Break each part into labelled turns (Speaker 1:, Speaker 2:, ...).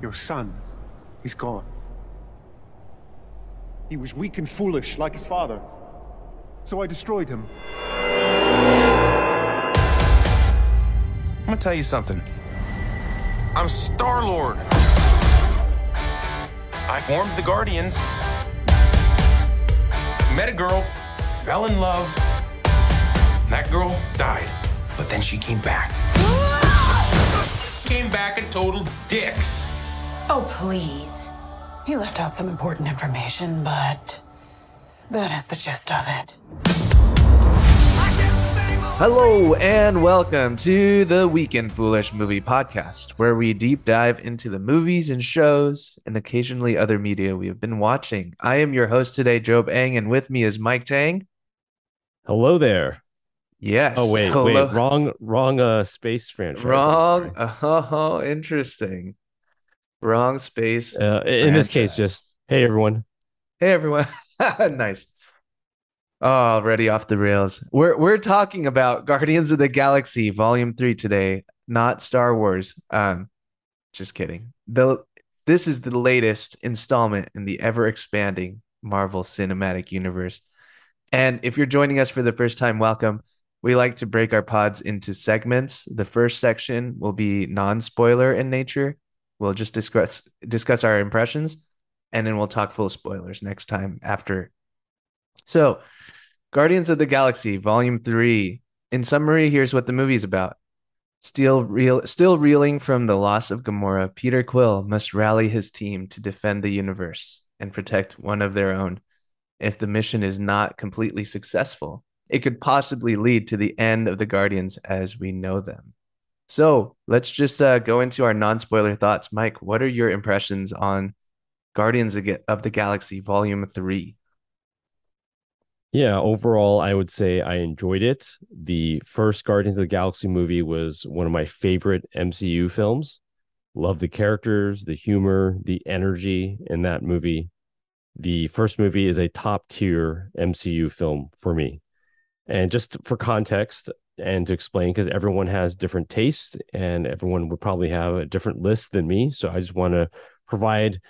Speaker 1: Your son is gone.
Speaker 2: He was weak and foolish, like his father.
Speaker 1: So I destroyed him.
Speaker 3: I'm gonna tell you something. I'm Star Lord. I formed the Guardians. Met a girl, fell in love. That girl died, but then she came back. came back a total dick.
Speaker 4: Oh, please.
Speaker 5: He left out some important information, but that is the gist of it.
Speaker 6: Hello and welcome to the Weekend Foolish Movie Podcast, where we deep dive into the movies and shows and occasionally other media we have been watching. I am your host today, Job Eng, and with me is Mike Tang.
Speaker 7: Hello there.
Speaker 6: Yes.
Speaker 7: Oh wait,
Speaker 6: hello.
Speaker 7: wait, wrong, wrong. Uh, space franchise.
Speaker 6: Wrong.
Speaker 7: sorry.
Speaker 6: Oh, interesting. Wrong space.
Speaker 7: Uh, in this case, just hey everyone.
Speaker 6: Hey everyone. nice. Oh, already off the rails. We're we're talking about Guardians of the Galaxy Volume 3 today, not Star Wars. Um just kidding. The this is the latest installment in the ever expanding Marvel Cinematic Universe. And if you're joining us for the first time, welcome. We like to break our pods into segments. The first section will be non-spoiler in nature. We'll just discuss discuss our impressions and then we'll talk full spoilers next time after. So, Guardians of the Galaxy Volume 3. In summary, here's what the movie's about. Still still reeling from the loss of Gamora, Peter Quill must rally his team to defend the universe and protect one of their own. If the mission is not completely successful, it could possibly lead to the end of the Guardians as we know them. So let's just uh, go into our non spoiler thoughts. Mike, what are your impressions on Guardians of the Galaxy Volume 3?
Speaker 7: Yeah, overall, I would say I enjoyed it. The first Guardians of the Galaxy movie was one of my favorite MCU films. Love the characters, the humor, the energy in that movie. The first movie is a top tier MCU film for me. And just for context and to explain, because everyone has different tastes and everyone would probably have a different list than me. So I just want to provide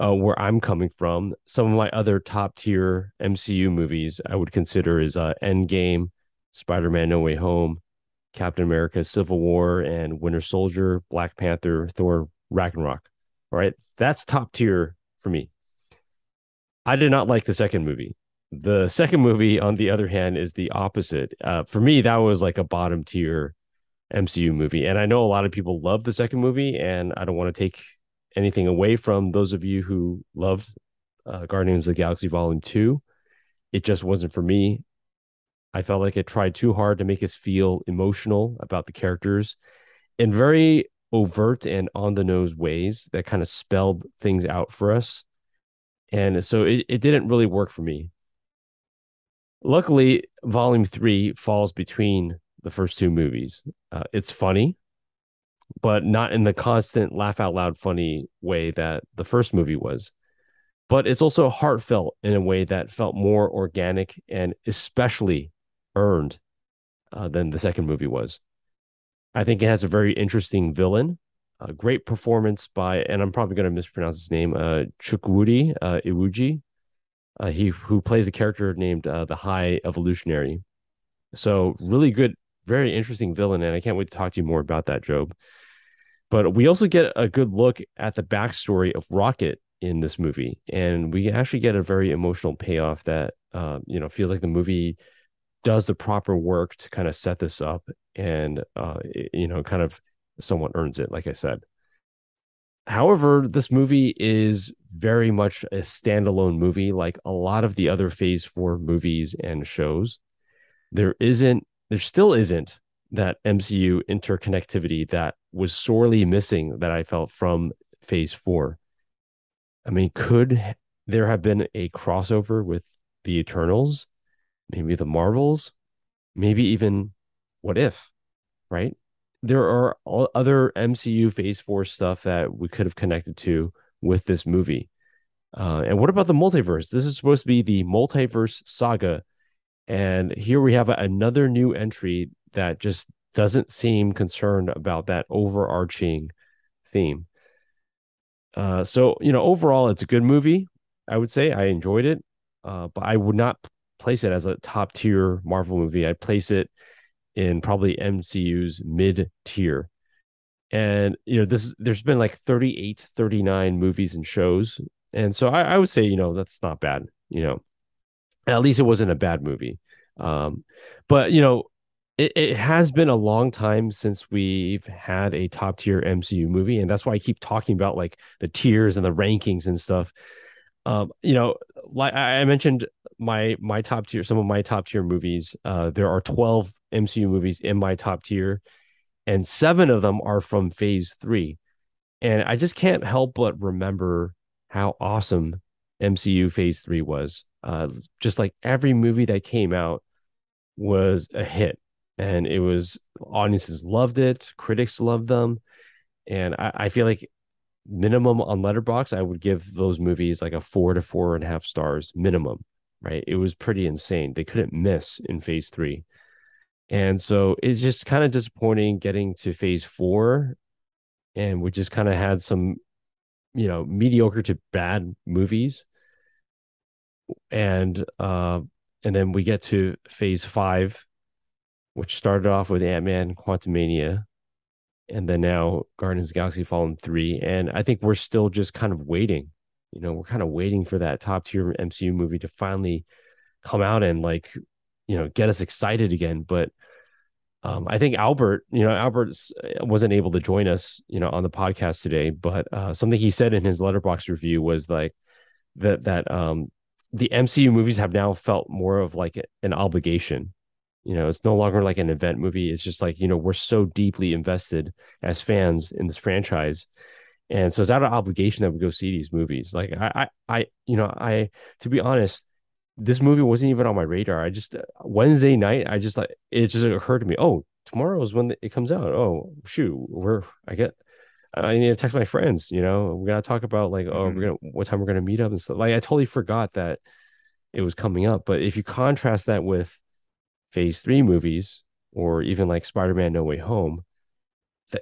Speaker 7: uh, where I'm coming from. Some of my other top tier MCU movies I would consider is uh, Endgame, Spider Man No Way Home, Captain America Civil War, and Winter Soldier, Black Panther, Thor, Ragnarok. All right. That's top tier for me. I did not like the second movie. The second movie, on the other hand, is the opposite. Uh, for me, that was like a bottom tier MCU movie. And I know a lot of people love the second movie, and I don't want to take anything away from those of you who loved uh, Guardians of the Galaxy Volume 2. It just wasn't for me. I felt like it tried too hard to make us feel emotional about the characters in very overt and on the nose ways that kind of spelled things out for us. And so it, it didn't really work for me. Luckily, Volume 3 falls between the first two movies. Uh, it's funny, but not in the constant laugh out loud funny way that the first movie was. But it's also heartfelt in a way that felt more organic and especially earned uh, than the second movie was. I think it has a very interesting villain, a great performance by, and I'm probably going to mispronounce his name, uh, Chukwudi uh, Iwuji. Uh, he who plays a character named uh, the High Evolutionary. So really good, very interesting villain, and I can't wait to talk to you more about that, Job. But we also get a good look at the backstory of Rocket in this movie, and we actually get a very emotional payoff that uh, you know feels like the movie does the proper work to kind of set this up, and uh, you know, kind of somewhat earns it, like I said. However, this movie is very much a standalone movie, like a lot of the other Phase Four movies and shows. There isn't, there still isn't that MCU interconnectivity that was sorely missing that I felt from Phase Four. I mean, could there have been a crossover with the Eternals, maybe the Marvels, maybe even what if, right? There are other MCU Phase Four stuff that we could have connected to with this movie. Uh, and what about the multiverse? This is supposed to be the multiverse saga. And here we have another new entry that just doesn't seem concerned about that overarching theme. Uh, so you know, overall, it's a good movie. I would say I enjoyed it, uh, but I would not place it as a top tier Marvel movie. I'd place it in probably MCU's mid tier. And you know, this there's been like 38, 39 movies and shows. And so I, I would say, you know, that's not bad, you know. At least it wasn't a bad movie. Um, but you know, it, it has been a long time since we've had a top tier MCU movie, and that's why I keep talking about like the tiers and the rankings and stuff. Um, you know, like I mentioned, my my top tier, some of my top tier movies. Uh, there are twelve MCU movies in my top tier, and seven of them are from Phase Three, and I just can't help but remember how awesome MCU Phase Three was. Uh, just like every movie that came out was a hit, and it was audiences loved it, critics loved them, and I, I feel like minimum on Letterboxd i would give those movies like a four to four and a half stars minimum right? It was pretty insane. They couldn't miss in phase three. And so it's just kind of disappointing getting to phase four and we just kind of had some you know mediocre to bad movies. And uh and then we get to phase five which started off with ant-man quantumania and then now Guardians of the Galaxy Volume 3 and I think we're still just kind of waiting. You know, we're kind of waiting for that top tier MCU movie to finally come out and like, you know, get us excited again, but um, I think Albert, you know, Albert wasn't able to join us, you know, on the podcast today, but uh, something he said in his Letterboxd review was like that that um, the MCU movies have now felt more of like an obligation you know, it's no longer like an event movie. It's just like, you know, we're so deeply invested as fans in this franchise. And so it's out of obligation that we go see these movies. Like I, I, I, you know, I, to be honest, this movie wasn't even on my radar. I just Wednesday night, I just like it just occurred to me. Oh, tomorrow is when it comes out. Oh, shoot, we're I get. I need to text my friends. You know, we gotta talk about like, oh, mm-hmm. we're gonna what time we're gonna meet up and stuff. Like I totally forgot that it was coming up. But if you contrast that with phase three movies or even like spider-man no way home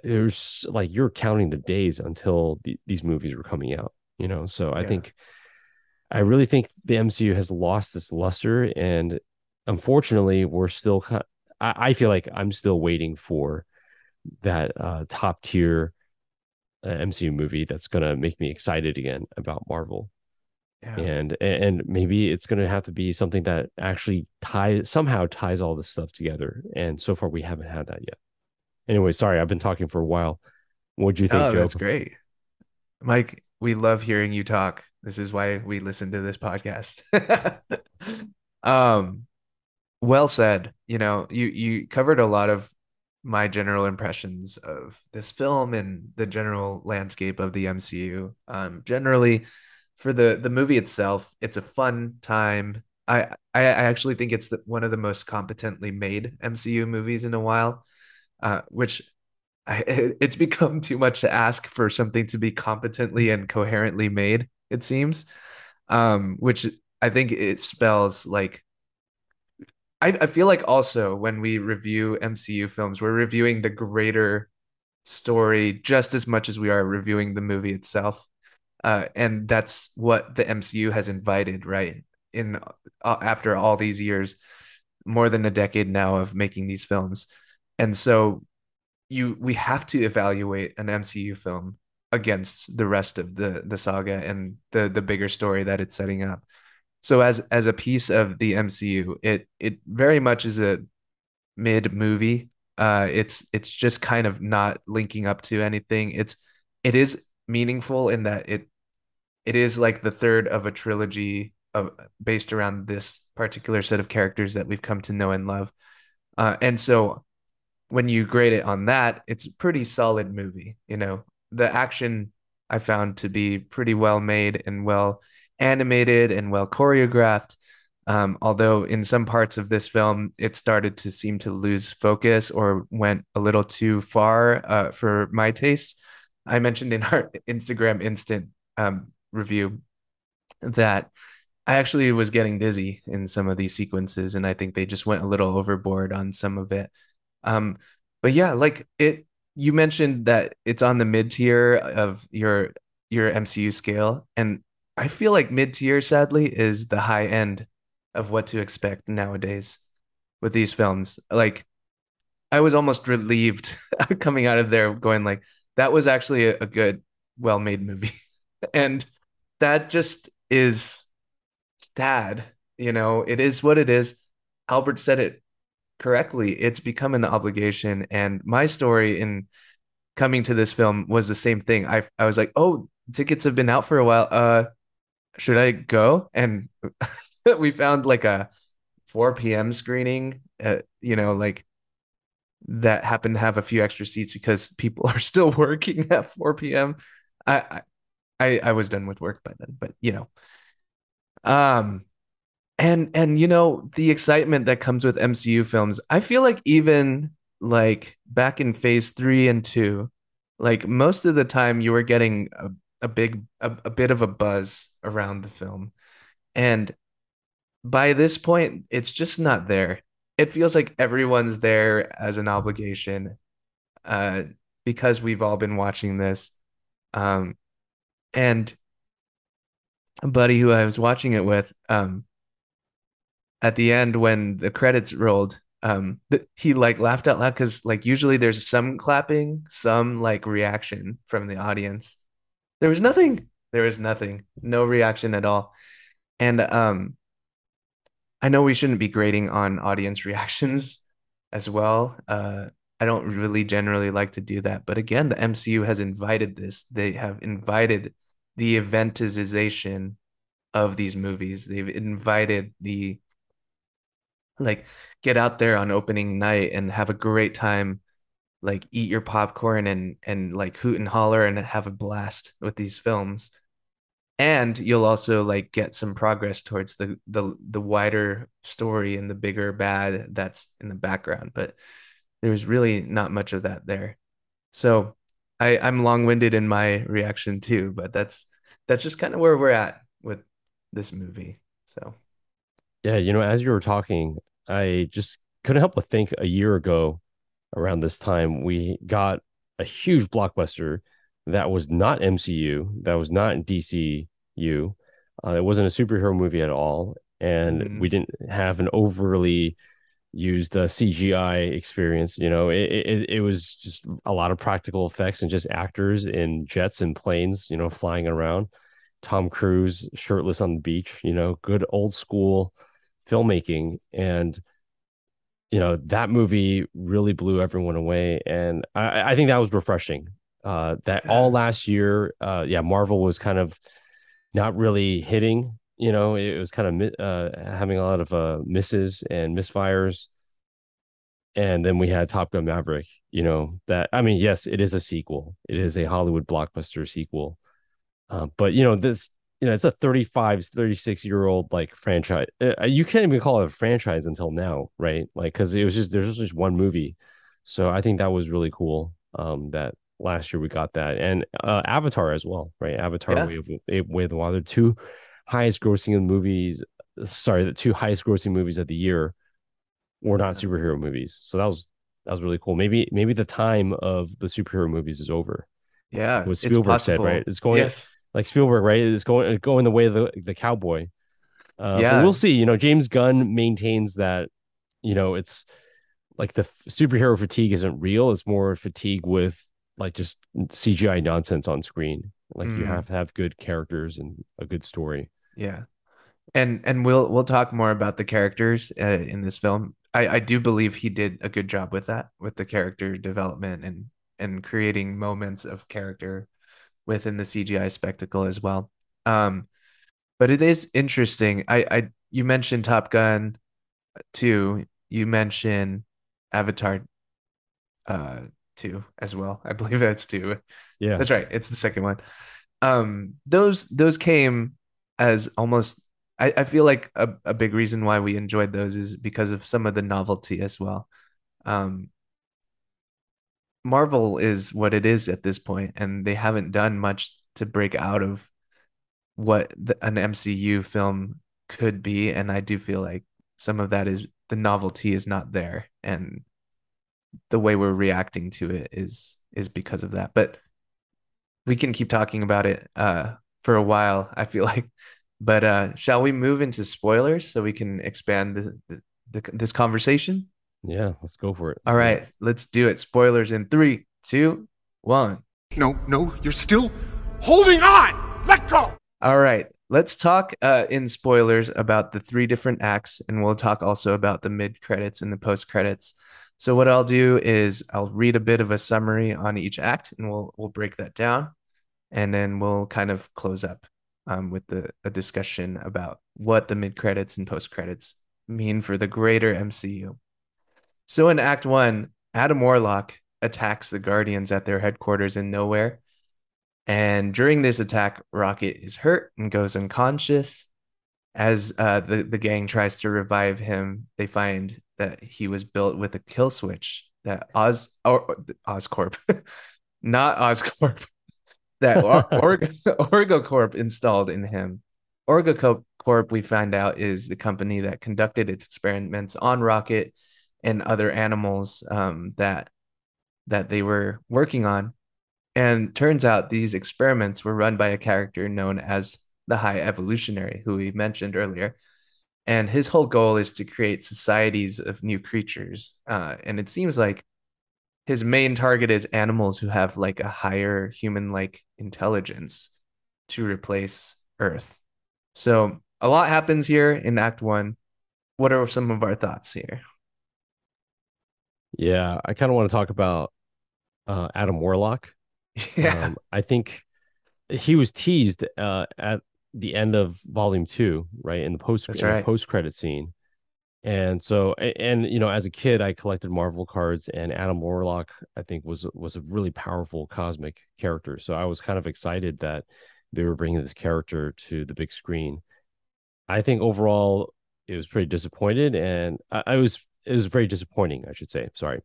Speaker 7: there's like you're counting the days until the, these movies were coming out you know so i think i really think the mcu has lost this luster and unfortunately we're still I, I feel like i'm still waiting for that uh, top tier uh, mcu movie that's going to make me excited again about marvel yeah. And and maybe it's going to have to be something that actually ties somehow ties all this stuff together. And so far, we haven't had that yet. Anyway, sorry, I've been talking for a while. What do you think?
Speaker 6: Oh, that's great, Mike. We love hearing you talk. This is why we listen to this podcast. um, well said. You know, you you covered a lot of my general impressions of this film and the general landscape of the MCU. Um, generally for the the movie itself, it's a fun time. I I, actually think it's the, one of the most competently made MCU movies in a while, uh, which I, it's become too much to ask for something to be competently and coherently made. It seems, um, which I think it spells like. I, I feel like also when we review MCU films, we're reviewing the greater story just as much as we are reviewing the movie itself uh, and that's what the MCU has invited, right? In uh, after all these years, more than a decade now of making these films, and so you we have to evaluate an MCU film against the rest of the the saga and the the bigger story that it's setting up. So as as a piece of the MCU, it it very much is a mid movie. Uh, it's it's just kind of not linking up to anything. It's it is meaningful in that it it is like the third of a trilogy of based around this particular set of characters that we've come to know and love. Uh, and so when you grade it on that, it's a pretty solid movie. You know, the action I found to be pretty well made and well animated and well choreographed. Um, although in some parts of this film, it started to seem to lose focus or went a little too far uh, for my taste. I mentioned in our Instagram instant um, review that I actually was getting dizzy in some of these sequences, and I think they just went a little overboard on some of it. Um, but yeah, like it, you mentioned that it's on the mid tier of your your MCU scale. And I feel like mid tier, sadly, is the high end of what to expect nowadays with these films. Like, I was almost relieved coming out of there, going like, that was actually a, good, well made movie. and that just is sad. You know, it is what it is. Albert said it correctly. It's become an obligation. And my story in coming to this film was the same thing. I I was like, oh, tickets have been out for a while. Uh, should I go? And we found like a 4 p.m. screening. Uh, you know, like that happened to have a few extra seats because people are still working at 4 p.m. I I I was done with work by then, but you know. Um and and you know, the excitement that comes with MCU films, I feel like even like back in phase 3 and 2, like most of the time you were getting a, a big a, a bit of a buzz around the film. And by this point, it's just not there. It feels like everyone's there as an obligation uh because we've all been watching this. Um and a buddy who I was watching it with, um, at the end when the credits rolled, um, th- he like laughed out loud because like usually there's some clapping, some like reaction from the audience. There was nothing. There was nothing. No reaction at all. And um, I know we shouldn't be grading on audience reactions as well. Uh, I don't really generally like to do that, but again, the MCU has invited this. They have invited the eventization of these movies. They've invited the like get out there on opening night and have a great time like eat your popcorn and and like hoot and holler and have a blast with these films. And you'll also like get some progress towards the the the wider story and the bigger bad that's in the background but there's really not much of that there. So i i'm long-winded in my reaction too but that's that's just kind of where we're at with this movie so.
Speaker 7: Yeah, you know, as you were talking, I just couldn't help but think a year ago around this time, we got a huge blockbuster that was not MCU, that was not DCU. Uh, it wasn't a superhero movie at all. And
Speaker 6: Mhm.
Speaker 7: we didn't have an overly used uh, CGI experience. You know, it, it, it was just a lot of practical effects and just actors in jets and planes, you know, flying around. Tom Cruise shirtless on the beach, you know, good old school filmmaking. And, you know, that movie really blew everyone away. And I, I think that was refreshing. Uh, that all last year, uh, yeah, Marvel was kind of not really hitting, you know, it was kind of uh, having a lot of uh, misses and misfires. And then we had Top Gun Maverick, you know, that I mean, yes, it is a sequel, it is a Hollywood blockbuster sequel. Uh, but you know, this, you know, it's a 35, 36 year old like franchise. Uh, you can't even call it a franchise until now, right? Like, because it was just there's just one movie. So I think that was really cool. Um, that last year we got that, and uh, Avatar as well, right? Avatar,
Speaker 6: Yeah.
Speaker 7: Way of Way of the Water, two highest grossing movies. Sorry, the two highest grossing movies of the year were not superhero movies. So that was that was really cool. Maybe maybe the time of the superhero movies is over.
Speaker 6: yeah
Speaker 7: What Spielberg said, right? It's going
Speaker 6: yes
Speaker 7: like Spielberg, right? It's going going the way of the the cowboy. Uh,
Speaker 6: Yeah.
Speaker 7: we'll see. You know, James Gunn maintains that you know it's like the f- superhero fatigue isn't real. It's more fatigue with like just CGI nonsense on screen. Like you
Speaker 6: Mm.
Speaker 7: have to have good characters and a good story.
Speaker 6: Yeah. And and we'll we'll talk more about the characters uh, in this film. I I do believe he did a good job with that, with the character development and and creating moments of character within the CGI spectacle as well. Um but it is interesting. I I you mentioned Top Gun 2, you mentioned Avatar uh 2 as well. I believe that's 2.
Speaker 7: Yeah,
Speaker 6: That's right. It's the second one. Um, those those came as almost. I, I feel like a, a big reason why we enjoyed those is because of some of the novelty as well. Um, Marvel is what it is at this point, and they haven't done much to break out of what the, an MCU film could be. And I do feel like some of that is the novelty is not there, and the way we're reacting to it is is because of that. But we can keep talking about it uh for a while, I feel like. But uh shall we move into spoilers so we can expand the, the, the this conversation?
Speaker 7: Yeah, let's go for it.
Speaker 6: All right, let's do it. Spoilers in three, two, one.
Speaker 2: No, no, you're still holding on! Let go!
Speaker 6: All right, let's talk uh, in spoilers about the three different acts, and we'll talk also about the mid credits and the post credits. So what I'll do is I'll read a bit of a summary on each act, and we'll we'll break that down, and then we'll kind of close up um, with the a discussion about what the mid credits and post credits mean for the greater MCU. So in Act One, Adam Warlock attacks the Guardians at their headquarters in Nowhere. And during this attack, Rocket is hurt and goes unconscious. As uh, the, the gang tries to revive him, they find that he was built with a kill switch that Oz or Oscorp, not Oscorp, that or, or, OrgoCorp installed in him. OrgoCorp, we find out, is the company that conducted its experiments on Rocket and other animals um, that that they were working on. And turns out these experiments were run by a character known as the High Evolutionary, who we mentioned earlier. And his whole goal is to create societies of new creatures. Uh, and it seems like his main target is animals who have like a higher human like intelligence to replace Earth. So a lot happens here in Act One. What are some of our thoughts here?
Speaker 7: Yeah, I kind of want to talk about uh, Adam Warlock.
Speaker 6: Yeah.
Speaker 7: Um, I think he was teased uh, at the end of Volume Two, right in the post
Speaker 6: right.
Speaker 7: post credit scene. And so, and you know, as a kid, I collected Marvel cards, and Adam Warlock, I think, was was a really powerful cosmic character. So I was kind of excited that they were bringing this character to the big screen. I think overall, it was pretty disappointed, and I, I was it was very disappointing, I should say. Sorry,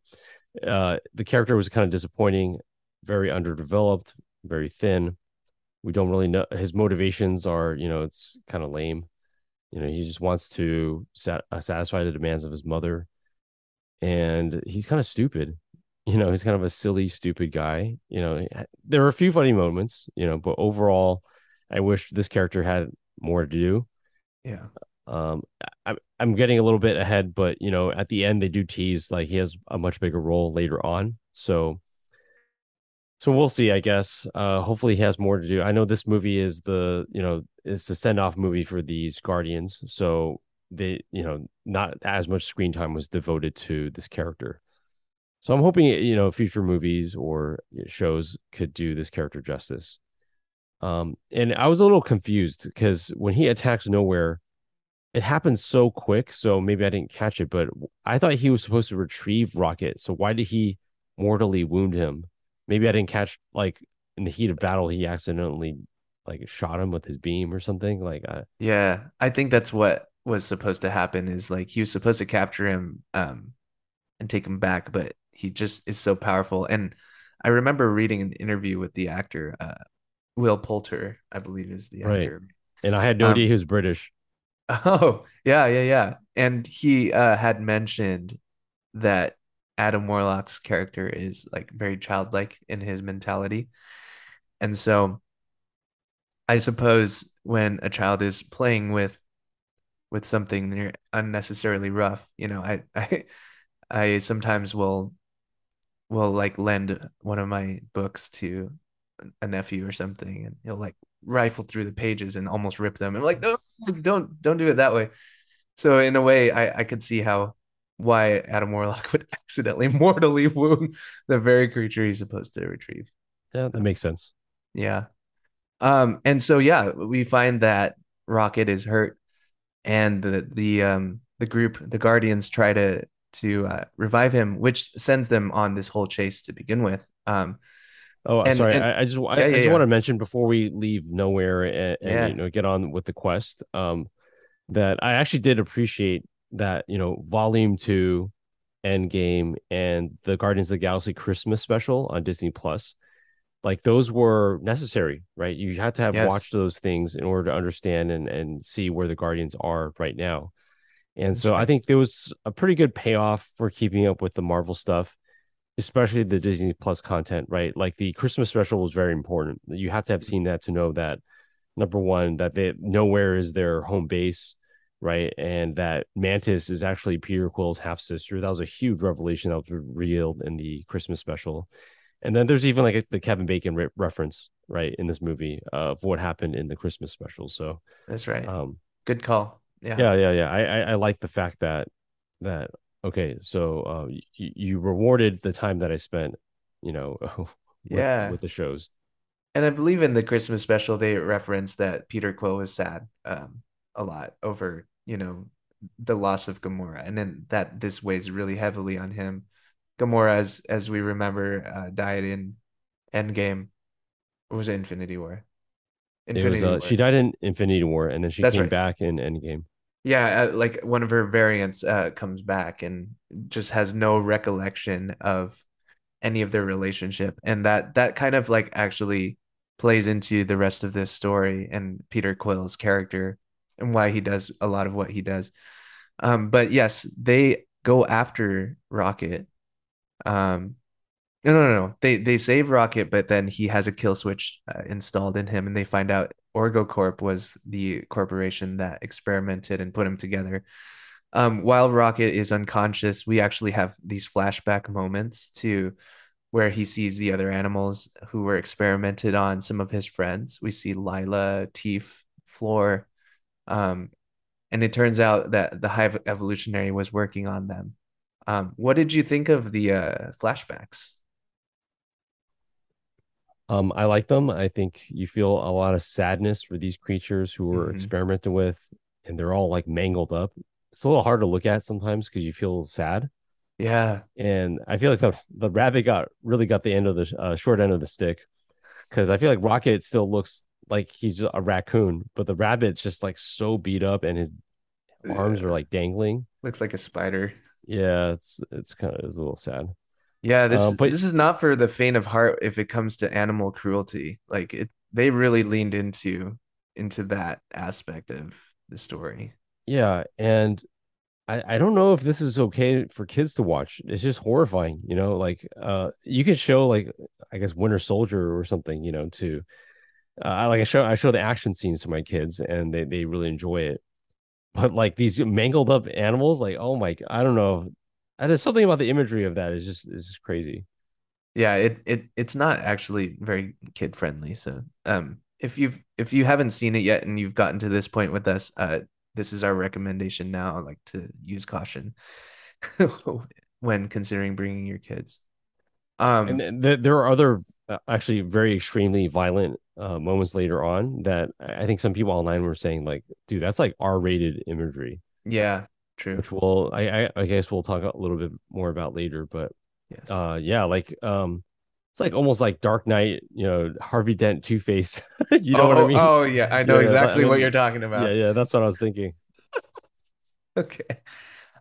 Speaker 7: uh, the character was kind of disappointing very underdeveloped, very thin. We don't really know his motivations are, you know, it's kind of lame. You know, he just wants to sat- uh, satisfy the demands of his mother, and he's kind of stupid. You know, he's kind of a silly, stupid guy. You know, there are a few funny moments. You know, but overall, I wish this character had more to do.
Speaker 6: Yeah.
Speaker 7: Um, I, I'm getting a little bit ahead, but you know, at the end they do tease like he has a much bigger role later on. So so we'll see, I guess. Uh, hopefully he has more to do. I know this movie is the, you know, it's a send off movie for these Guardians. So they, you know, not as much screen time was devoted to this character. So I'm hoping, you know, future movies or shows could do this character justice. Um, and I was a little confused because when he attacks nowhere, it happened so quick. So maybe I didn't catch it, but I thought he was supposed to retrieve Rocket. So why did he mortally wound him? maybe I didn't catch like in the heat of battle he accidentally like shot him with his beam or something like I,
Speaker 6: yeah I think that's what was supposed to happen is like he was supposed to capture him um and take him back but he just is so powerful and I remember reading an interview with the actor uh Will Poulter I believe is the actor. right.
Speaker 7: and I had no um, idea he was British
Speaker 6: oh yeah yeah yeah and he uh had mentioned that Adam Warlock's character is like very childlike in his mentality. And so I suppose when a child is playing with with something they're unnecessarily rough, you know, I I I sometimes will will like lend one of my books to a nephew or something and he'll like rifle through the pages and almost rip them. And I'm like, no, don't don't do it that way. So in a way I I could see how why Adam Warlock would accidentally mortally wound the very creature he's supposed to retrieve.
Speaker 7: Yeah, that makes sense.
Speaker 6: Yeah. Um, and so yeah, we find that Rocket is hurt, and the the um the group, the Guardians, try to to uh, revive him, which sends them on this whole chase to begin with. Um,
Speaker 7: oh, and, sorry, and, I, I, just I, yeah, I just yeah. want to mention before we leave nowhere and, and yeah. you know get on with the quest. Um, that I actually did appreciate that you know volume two endgame and the guardians of the galaxy christmas special on disney plus like those were necessary right you had to have yes. watched those things in order to understand and and see where the guardians are right now and That's so right. i think there was a pretty good payoff for keeping up with the marvel stuff especially the Disney Plus content, right? Like the Christmas special was very important. You have to have seen that to know that number one, that they nowhere is their home base, right? And that Mantis is actually Peter Quill's half sister. That was a huge revelation that was revealed in the Christmas special. And then there's even like a, the Kevin Bacon re- reference, right, in this movie of what happened in the Christmas special. So
Speaker 6: That's right.
Speaker 7: um,
Speaker 6: Good call. Yeah.
Speaker 7: yeah yeah yeah i i, I like the fact that that okay so uh you, you rewarded the time that i spent you know with,
Speaker 6: Yeah.
Speaker 7: with the shows
Speaker 6: And I believe in the Christmas special they referenced that Peter Quill was sad um a lot over, you know, the loss of Gamora and then that this weighs really heavily on him. Gamora as as we remember uh died in Endgame. Or was it Infinity War?
Speaker 7: it was uh,
Speaker 6: War.
Speaker 7: she died in infinity war and then she
Speaker 6: That's
Speaker 7: came
Speaker 6: right.
Speaker 7: back in endgame
Speaker 6: Yeah, uh, like one of her variants uh comes back and just has no recollection of any of their relationship and that that kind of like actually plays into the rest of this story and Peter Quill's character and why he does a lot of what he does. Um but yes, they go after Rocket. Um no, no, no. They they save Rocket, but then he has a kill switch uh, installed in him, and they find out OrgoCorp was the corporation that experimented and put him together. Um, while Rocket is unconscious, we actually have these flashback moments to where he sees the other animals who were experimented on, some of his friends. We see Lylla, Teef, Floor, um, and it turns out that the High Evolutionary was working on them. Um, what did you think of the uh, flashbacks?
Speaker 7: Um i like them i think you feel a lot of sadness for these creatures who were
Speaker 6: Mhm.
Speaker 7: experimented with and they're all like mangled up it's a little hard to look at sometimes because you feel sad
Speaker 6: Yeah,
Speaker 7: and I feel like the the rabbit got really got the end of the uh, short end of the stick because I feel like Rocket still looks like he's a raccoon, but the rabbit's just like so beat up and his arms are like dangling.
Speaker 6: looks like a spider.
Speaker 7: Yeah, it's it's kind of it's a little sad.
Speaker 6: Yeah, this
Speaker 7: Uh, but-
Speaker 6: this is not for the faint of heart if it comes to animal cruelty. Like it they really leaned into into that aspect of the story.
Speaker 7: Yeah, and I I don't know if this is okay for kids to watch. It's just horrifying, you know. Like uh, you could show like I guess Winter Soldier or something, you know, to uh, I like I show I show the action scenes to my kids and they they really enjoy it. But like these mangled up animals, like oh my, I don't know. I just something about the imagery of that is just is just crazy.
Speaker 6: Yeah, it it it's not actually very kid friendly. So, um if you've if you haven't seen it yet and you've gotten to this point with us, uh this is our recommendation now, like to use caution when considering bringing your kids. Um
Speaker 7: And th- there there are other uh, actually very extremely violent uh, moments later on that I I think some people online were saying like, dude, that's like R-rated imagery.
Speaker 6: yeah, true.
Speaker 7: which we'll I, I I guess we'll talk a little bit more about later. But
Speaker 6: Yes.
Speaker 7: uh yeah, like um it's like almost like Dark Knight, you know, Harvey Dent Two Face. you know
Speaker 6: oh,
Speaker 7: what I mean?
Speaker 6: Oh yeah, I know
Speaker 7: Yeah,
Speaker 6: exactly
Speaker 7: I
Speaker 6: what you're talking about.
Speaker 7: yeah, yeah, that's what I was thinking.
Speaker 6: Okay.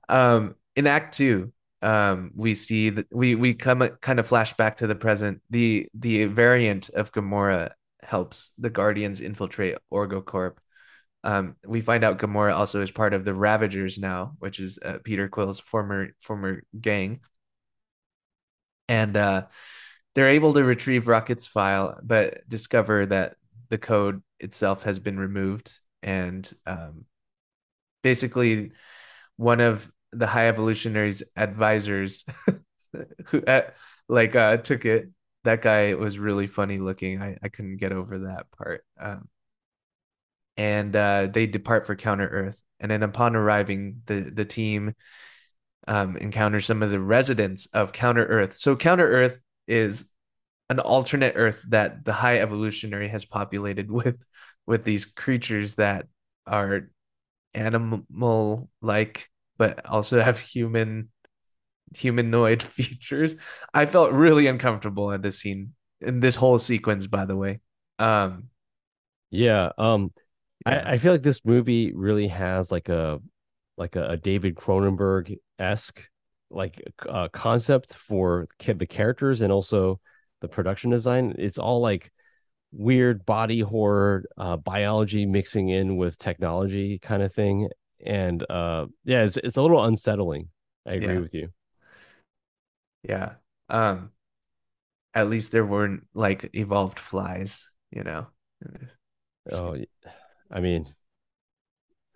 Speaker 6: Um, in Act Two, um, we see that we we come kind of flash back to the present. The the variant of Gamora helps the Guardians infiltrate OrgoCorp. Um, we find out Gamora also is part of the Ravagers now, which is uh, Peter Quill's former former gang. And uh, they're able to retrieve Rocket's file, but discover that the code itself has been removed, and um, basically one of the high evolutionaries advisors who uh, like uh took it. That guy was really funny looking. I, I couldn't get over that part. Um and uh they depart for counter earth and then upon arriving the the team um encounters some of the residents of counter earth so counter earth is an alternate earth that the high evolutionary has populated with with these creatures that are animal like but also have human humanoid features i felt really uncomfortable at this scene in this whole sequence by the way um
Speaker 7: Yeah. Um
Speaker 6: yeah.
Speaker 7: I, I feel like this movie really has like a like a, a David Cronenberg esque like uh, concept for the characters and also the production design. It's all like weird body horror, uh, biology mixing in with technology kind of thing, and uh, yeah, it's it's a little unsettling. I agree
Speaker 6: Yeah.
Speaker 7: with you.
Speaker 6: yeah um at least there weren't like evolved flies, you know.
Speaker 7: Oh, I mean,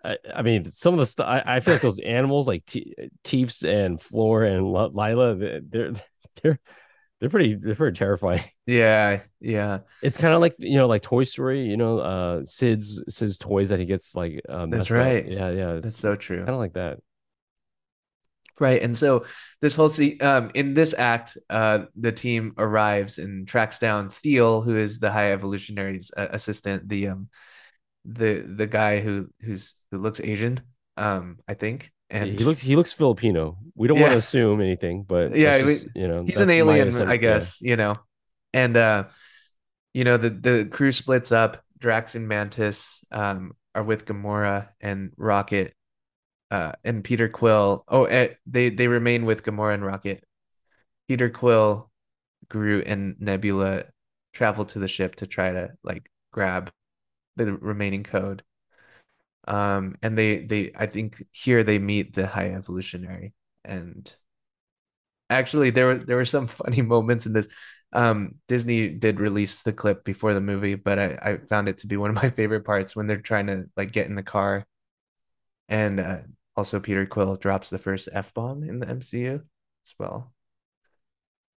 Speaker 7: I, I mean, some of the stuff I, I feel like those animals like Te- Teeps and Floor and L- Lylla, they're they're they're pretty they're pretty terrifying.
Speaker 6: Yeah, yeah.
Speaker 7: It's kind of like you know, like Toy Story. You know, uh, Sid's Sid's toys that he gets like. Um,
Speaker 6: That's
Speaker 7: messed up.
Speaker 6: right.
Speaker 7: Yeah, yeah.
Speaker 6: That's so true.
Speaker 7: kind of like that.
Speaker 6: Right. And so this whole scene, um, in this act, uh, the team arrives and tracks down Thiel, who is the High Evolutionary's uh, assistant, the um, the the guy who who's who looks Asian, um, I think. And
Speaker 7: he looks he looks Filipino. We don't want to assume anything, but
Speaker 6: Yeah,
Speaker 7: that's
Speaker 6: we-
Speaker 7: you know,
Speaker 6: he's an alien. I
Speaker 7: Yeah.
Speaker 6: guess, you know. And uh, you know, the the crew splits up. Drax and Mantis um are with Gamora and Rocket, uh, and Peter Quill. Oh, eh, they they remain with Gamora and Rocket. Peter Quill, Groot, and Nebula travel to the ship to try to like grab the remaining code. Um, and they they I think here they meet the High Evolutionary, and actually there were there were some funny moments in this. Um, Disney did release the clip before the movie, but I I found it to be one of my favorite parts when they're trying to like get in the car, and uh, also Peter Quill drops the first F bomb in the MCU as well.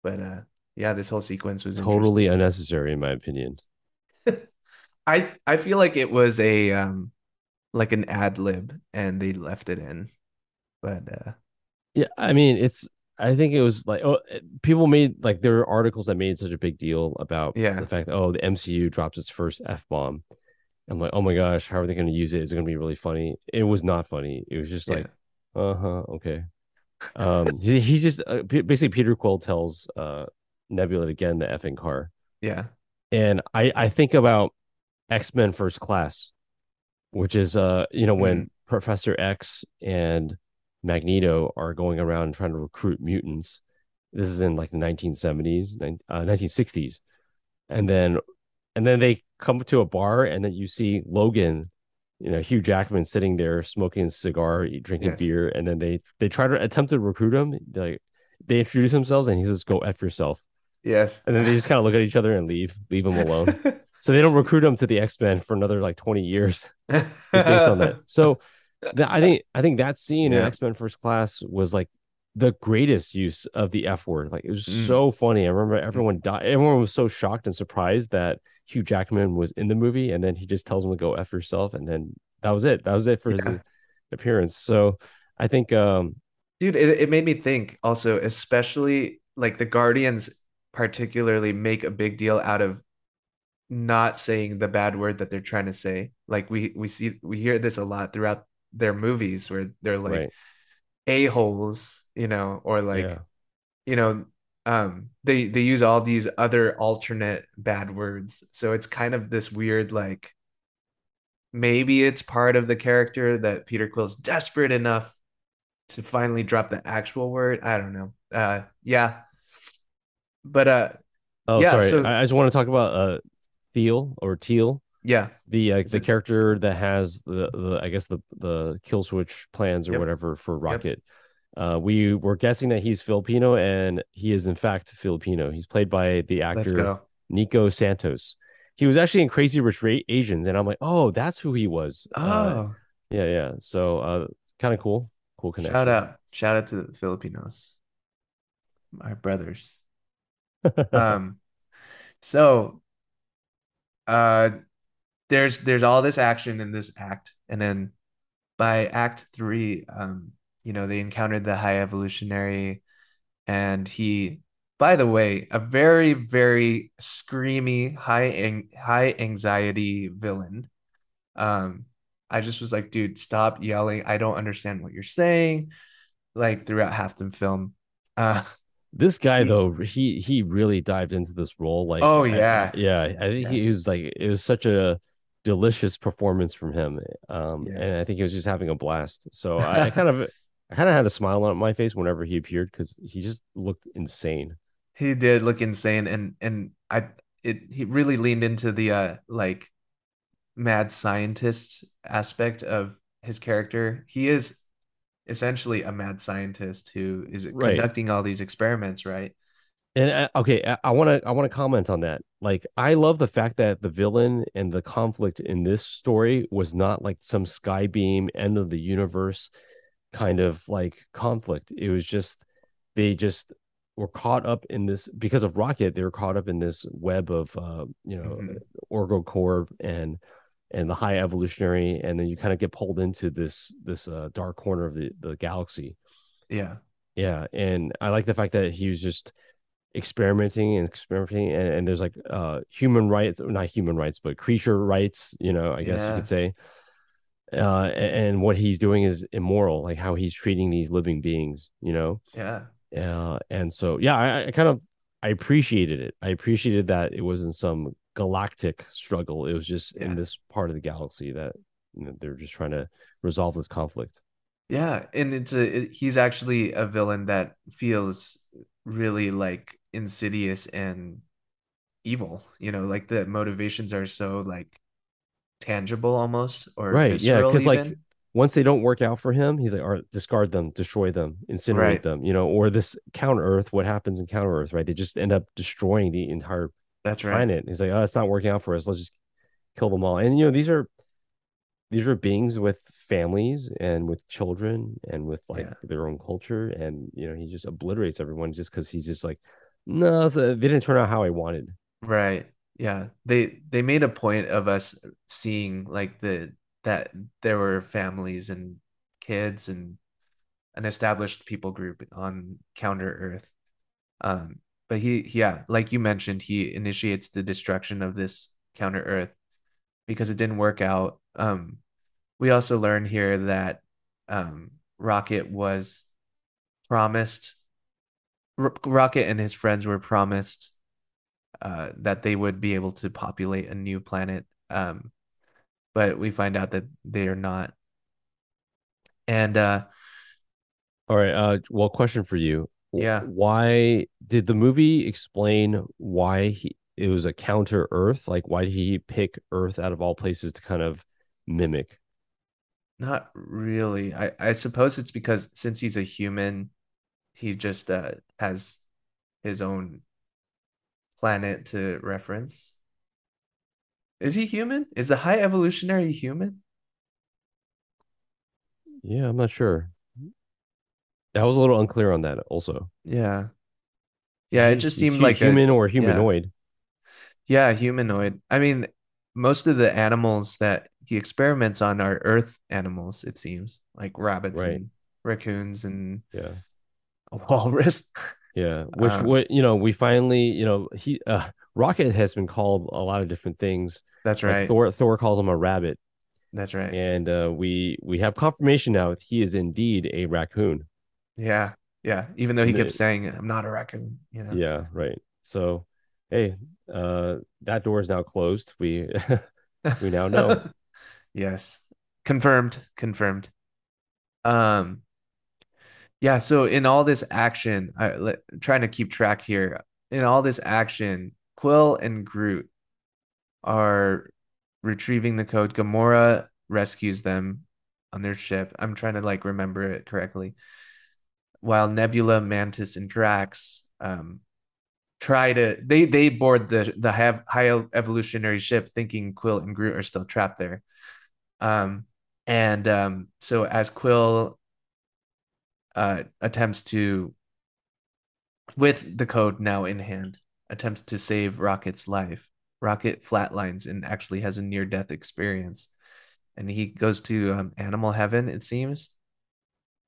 Speaker 6: But uh, yeah, this whole sequence was.
Speaker 7: Totally unnecessary, in my opinion.
Speaker 6: I I feel like it was a um like an ad lib and they left it in. But uh
Speaker 7: Yeah, I mean, it's. I think it was like oh, people made like there were articles that made such a big deal about
Speaker 6: Yeah.
Speaker 7: the fact that oh the MCU drops its first f bomb. I'm like, oh my gosh, how are they going to use it? Is it going to be really funny? It was not funny. It was just
Speaker 6: Yeah.
Speaker 7: like, uh huh, okay. Um, he, he's just uh, basically Peter Quill tells uh Nebula to get in the effing car,
Speaker 6: yeah.
Speaker 7: and I I think about X Men First Class, which is uh you know when Professor X and Magneto are going around trying to recruit mutants. This is in like the 1970s, uh, 1960s, and then and then they come to a bar, and then you see Logan, you know Hugh Jackman sitting there smoking a cigar, drinking
Speaker 6: Yes.
Speaker 7: beer, and then they they try to attempt to recruit him. Like they introduce themselves, and he says, "Go f yourself,"
Speaker 6: Yes.
Speaker 7: and then they just kind of look at each other and leave, leave him alone. So they don't recruit him to the X Men for another like 20 years. Based on that. So that, I think I think that scene in X Men First Class was like the greatest use of the F word. Like it was
Speaker 6: Mm.
Speaker 7: so funny. I remember everyone died. Everyone was so shocked and surprised that Hugh Jackman was in the movie, and then he just tells him to go f yourself, and then that was it. That was it for his
Speaker 6: Yeah.
Speaker 7: appearance. So I think um
Speaker 6: Dude, it, it made me think also, especially like the Guardians particularly make a big deal out of not saying the bad word that they're trying to say. Like we we see we hear this a lot throughout their movies where they're like
Speaker 7: right,
Speaker 6: a-holes, you know, or like
Speaker 7: yeah,
Speaker 6: you know um they they use all these other alternate bad words. So it's kind of this weird like maybe it's part of the character that peter quill's desperate enough to finally drop the actual word. I don't know. Uh yeah. But uh
Speaker 7: Oh,
Speaker 6: Yeah,
Speaker 7: sorry.
Speaker 6: so-
Speaker 7: I just want to talk about uh Thiel or Teal.
Speaker 6: yeah
Speaker 7: the uh, the character that has the, the I guess the the kill switch plans or
Speaker 6: Yep.
Speaker 7: whatever for Rocket. Uh, we were guessing that he's Filipino, and he is in fact Filipino. He's played by the actor Nico Santos. He was actually in Crazy Rich Asians, and I'm like, oh, that's who he was. Uh,
Speaker 6: oh
Speaker 7: yeah, yeah. So, uh, kind of cool, cool connection.
Speaker 6: shout out shout out to the filipinos our brothers um so uh there's there's all this action in this act and then by act three um you know they encountered the high evolutionary and he by the way a very very screamy high ang- high anxiety villain. Um i just was like dude stop yelling. I don't understand what you're saying. Like throughout half the film. Uh
Speaker 7: This guy though, he he really dived into this role. Like,
Speaker 6: Oh,
Speaker 7: I-
Speaker 6: yeah.
Speaker 7: yeah. I think
Speaker 6: Yeah.
Speaker 7: he was like, it was such a delicious performance from him. Um, and I think he was just having a blast. So I, I kind of, I kind of had a smile on my face whenever he appeared because he just looked insane.
Speaker 6: He did look insane and and I it he really leaned into the uh like mad scientist aspect of his character. He is essentially a mad scientist who is
Speaker 7: Right.
Speaker 6: conducting all these experiments, right?
Speaker 7: And uh, okay, I want to I want to comment on that. Like, I love the fact that the villain and the conflict in this story was not like some skybeam end of the universe kind of like conflict. It was just they just were caught up in this because of Rocket. They were caught up in this web of uh, you know
Speaker 6: Mhm.
Speaker 7: Orgo Corp and and the high evolutionary, and then you kind of get pulled into this this uh, dark corner of the the galaxy.
Speaker 6: Yeah.
Speaker 7: Yeah, and I like the fact that he was just experimenting and experimenting, and, and there's like uh human rights, not human rights, but creature rights. You know, I guess you could say. Uh, a- and what he's doing is immoral, like how he's treating these living beings. You know,
Speaker 6: Yeah.
Speaker 7: uh, and so yeah, I, I kind of I appreciated it. I appreciated that it wasn't some galactic struggle. It was just
Speaker 6: Yeah.
Speaker 7: in this part of the galaxy that you know, they're just trying to resolve this conflict.
Speaker 6: Yeah, and it's a it- he's actually a villain that feels really like insidious and evil. You know, like the motivations are so like tangible almost or
Speaker 7: Right, yeah, because like once they don't work out for him, he's like, all right, discard them, destroy them, incinerate
Speaker 6: Right.
Speaker 7: them, you know, or this counter Earth, what happens in counter Earth, right? They just end up destroying the entire
Speaker 6: That's right.
Speaker 7: planet. He's like, oh, it's not working out for us. Let's just kill them all. And you know, these are these are beings with families and with children and with like
Speaker 6: Yeah.
Speaker 7: their own culture. And you know, he just obliterates everyone just because he's just like, no, they didn't turn out how I wanted.
Speaker 6: Right. Yeah. They they made a point of us seeing like the that there were families and kids and an established people group on counter Earth. Um, but he yeah, like you mentioned, he initiates the destruction of this counter Earth because it didn't work out. Um, we also learn here that um Rocket was promised R- Rocket and his friends were promised uh, that they would be able to populate a new planet. Um, but we find out that they are not. And uh,
Speaker 7: All right. Uh, well, question for you.
Speaker 6: Yeah.
Speaker 7: Why did the movie explain why he it was a counter Earth? Like, why did he pick Earth out of all places to kind of mimic?
Speaker 6: not really. I, I suppose it's because since he's a human, he just uh, has his own planet to reference. Is he human? Is the high evolutionary human?
Speaker 7: Yeah, I'm not sure. I was a little unclear on that. Also,
Speaker 6: Yeah. Yeah, it just seemed like a-
Speaker 7: human or humanoid.
Speaker 6: Yeah, humanoid. I mean, most of the animals that he experiments on are earth animals, it seems, like rabbits
Speaker 7: Right.
Speaker 6: and raccoons and
Speaker 7: Yeah.
Speaker 6: a walrus.
Speaker 7: Yeah, which
Speaker 6: Um,
Speaker 7: what you know, we finally, you know, he uh Rocket has been called a lot of different things.
Speaker 6: That's
Speaker 7: Like
Speaker 6: right.
Speaker 7: Thor Thor calls him a rabbit,
Speaker 6: That's right.
Speaker 7: and uh we we have confirmation now that he is indeed a raccoon.
Speaker 6: Yeah. Yeah. Even though he kept saying, I'm not a raccoon, you know.
Speaker 7: Yeah, right. So, hey, uh that door is now closed. We We now know.
Speaker 6: Yes. Confirmed. Confirmed. Um yeah, so in all this action, I let, trying to keep track here. In all this action, Quill and Groot are retrieving the code. Gamora rescues them on their ship. I'm trying to like remember it correctly. While Nebula, Mantis, and Drax um try to they they board the the high evolutionary ship thinking Quill and Groot are still trapped there. Um and um so as Quill uh attempts to with the code now in hand attempts to save Rocket's life. Rocket flatlines and actually has a near death experience. And he goes to um, animal heaven it seems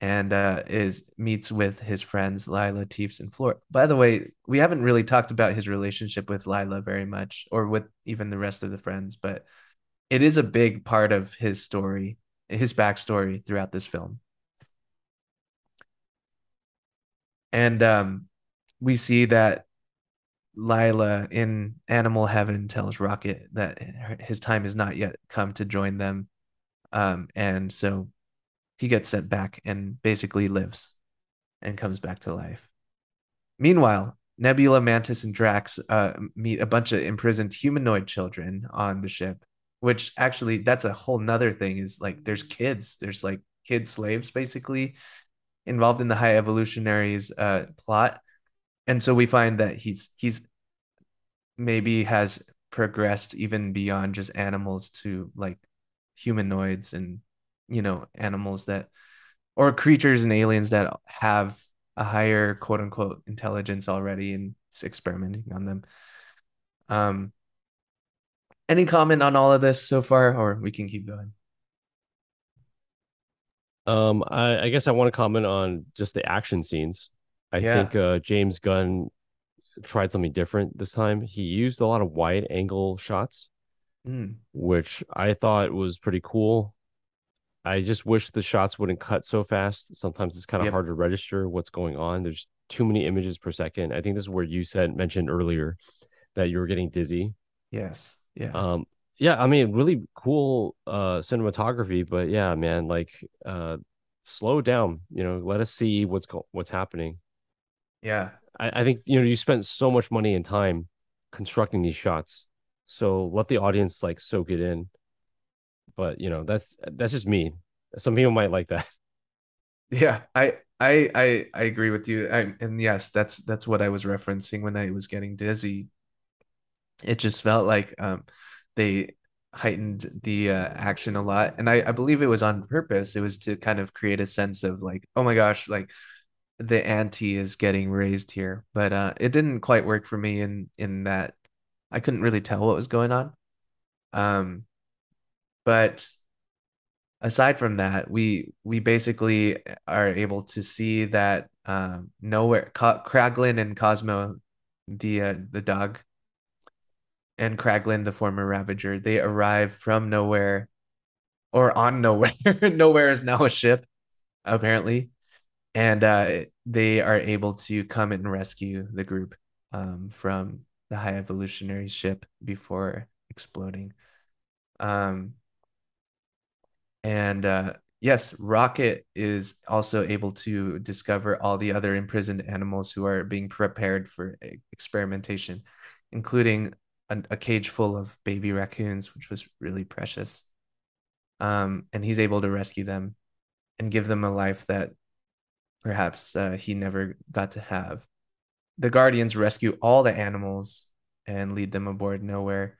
Speaker 6: and uh, is meets with his friends Lylla, Teefs, and Floor. By the way, we haven't really talked about his relationship with Lylla very much, or with even the rest of the friends, but it is a big part of his story, his backstory throughout this film. And um, we see that Lylla in Animal Heaven tells Rocket that his time has not yet come to join them. Um, and so he gets sent back and basically lives and comes back to life. Meanwhile, Nebula, Mantis, and Drax uh, meet a bunch of imprisoned humanoid children on the ship, which actually that's a whole nother thing is like there's kids, there's like kid slaves basically involved in the high evolutionaries uh, plot. and so we find that he's he's maybe has progressed even beyond just animals to like humanoids and you know animals that or creatures and aliens that have a higher quote unquote intelligence already and experimenting on them um any comment on all of this so far or we can keep going
Speaker 7: Um, I, I guess I want to comment on just the action scenes. I
Speaker 6: Yeah.
Speaker 7: think uh, James Gunn tried something different this time. He used a lot of wide angle shots,
Speaker 6: Mm,
Speaker 7: which I thought was pretty cool. I just wish the shots wouldn't cut so fast. Sometimes it's kind of
Speaker 6: Yep.
Speaker 7: hard to register what's going on. There's too many images per second. I think this is where you said mentioned earlier that you were getting dizzy.
Speaker 6: yes yeah
Speaker 7: Um, yeah, I mean, really cool uh cinematography, but yeah, man, like uh slow down, you know, let us see what's go- what's happening.
Speaker 6: yeah
Speaker 7: I, I think you know you spent so much money and time constructing these shots, so let the audience like soak it in. But you know, that's that's just me. Some people might like that.
Speaker 6: Yeah, I I I I agree with you. I, and yes, that's that's what I was referencing when I was getting dizzy. It just felt like um they heightened the uh, action a lot, and I I believe it was on purpose. It was to kind of create a sense of like, oh my gosh, like the ante is getting raised here. But uh it didn't quite work for me in in that I couldn't really tell what was going on. Um, but aside from that, we we basically are able to see that um, Knowhere Ca- Kraglin and Cosmo, the uh, the dog, and Kraglin, the former Ravager, they arrive from Knowhere, or on Knowhere. Knowhere is now a ship, apparently, and uh, they are able to come and rescue the group um, from the High Evolutionary ship before exploding. Um, and uh, yes, Rocket is also able to discover all the other imprisoned animals who are being prepared for experimentation, including a, a cage full of baby raccoons, which was really precious. Um, and he's able to rescue them and give them a life that perhaps uh, he never got to have. The Guardians rescue all the animals and lead them aboard Knowhere.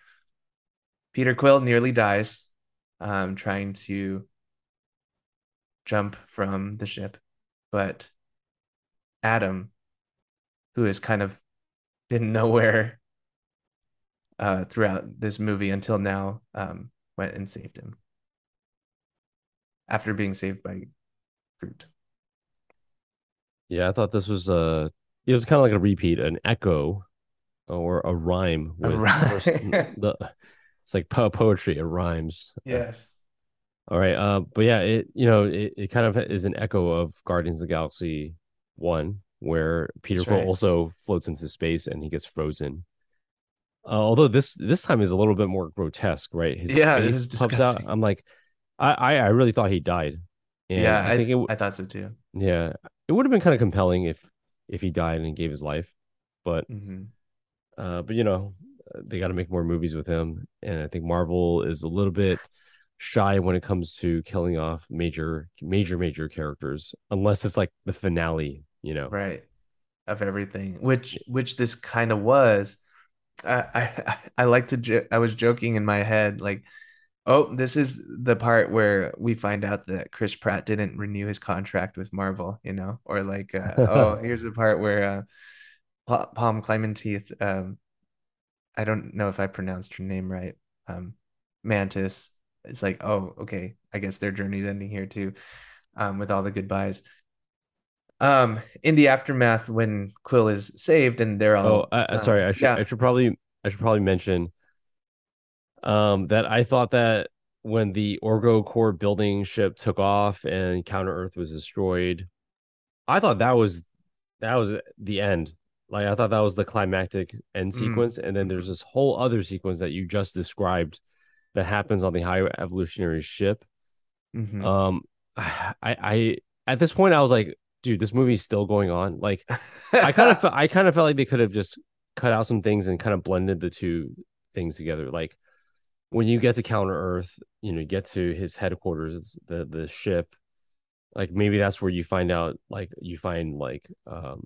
Speaker 6: Peter Quill nearly dies um, trying to jump from the ship, but Adam, who has kind of been nowhere uh, throughout this movie until now, um, went and saved him after being saved by Groot.
Speaker 7: Yeah, I thought this was a it was kind of like a repeat, an echo or a rhyme
Speaker 6: A
Speaker 7: with
Speaker 6: rhyme.
Speaker 7: first- the it's like po- poetry, it rhymes.
Speaker 6: Yes.
Speaker 7: All right. Uh, but yeah, it you know it, it kind of is an echo of Guardians of the Galaxy one, where Peter Quill
Speaker 6: right.
Speaker 7: also floats into space and he gets frozen. Uh, although this this time is a little bit more grotesque, right? His
Speaker 6: Yeah,
Speaker 7: face
Speaker 6: is
Speaker 7: pops out.
Speaker 6: disgusting.
Speaker 7: I'm like, I, I I really thought he died. And
Speaker 6: yeah,
Speaker 7: I,
Speaker 6: I,
Speaker 7: think it w-
Speaker 6: I thought so too.
Speaker 7: yeah it would have been kind of compelling if if he died and gave his life, but
Speaker 6: hmm
Speaker 7: uh, but you know, they got to make more movies with him, and I think Marvel is a little bit shy when it comes to killing off major, major, major characters, unless it's like the finale. You know,
Speaker 6: Right. Of everything, which which this kind of was. I I I like to. Jo- I was joking in my head, like, oh, this is the part where we find out that Chris Pratt didn't renew his contract with Marvel, you know, or like, uh, oh, here's the part where uh, Pa- Pom Klementieff, um, I don't know if I pronounced her name right, um, Mantis. It's like, oh, okay, I guess their journey's ending here too, um, with all the goodbyes. Um, in the aftermath, when Quill is saved and they're
Speaker 7: Oh,
Speaker 6: all,
Speaker 7: I, I-
Speaker 6: um,
Speaker 7: sorry. I should
Speaker 6: yeah,
Speaker 7: I should probably I should probably mention um that I thought that when the Orgocorp building ship took off and Counter Earth was destroyed, I thought that was that was the end. Like I thought that was the climactic end
Speaker 6: Mm,
Speaker 7: sequence, and then there's this whole other sequence that you just described that happens on the high evolutionary ship.
Speaker 6: mhm.
Speaker 7: Um, I I at this point I was like, dude, this movie's still going on. Like I kind of felt I kind of felt like they could have just cut out some things and kind of blended the two things together. Like when you get to Counter Earth, you know, you get to his headquarters, the the ship. Like maybe that's where you find out, like you find like um,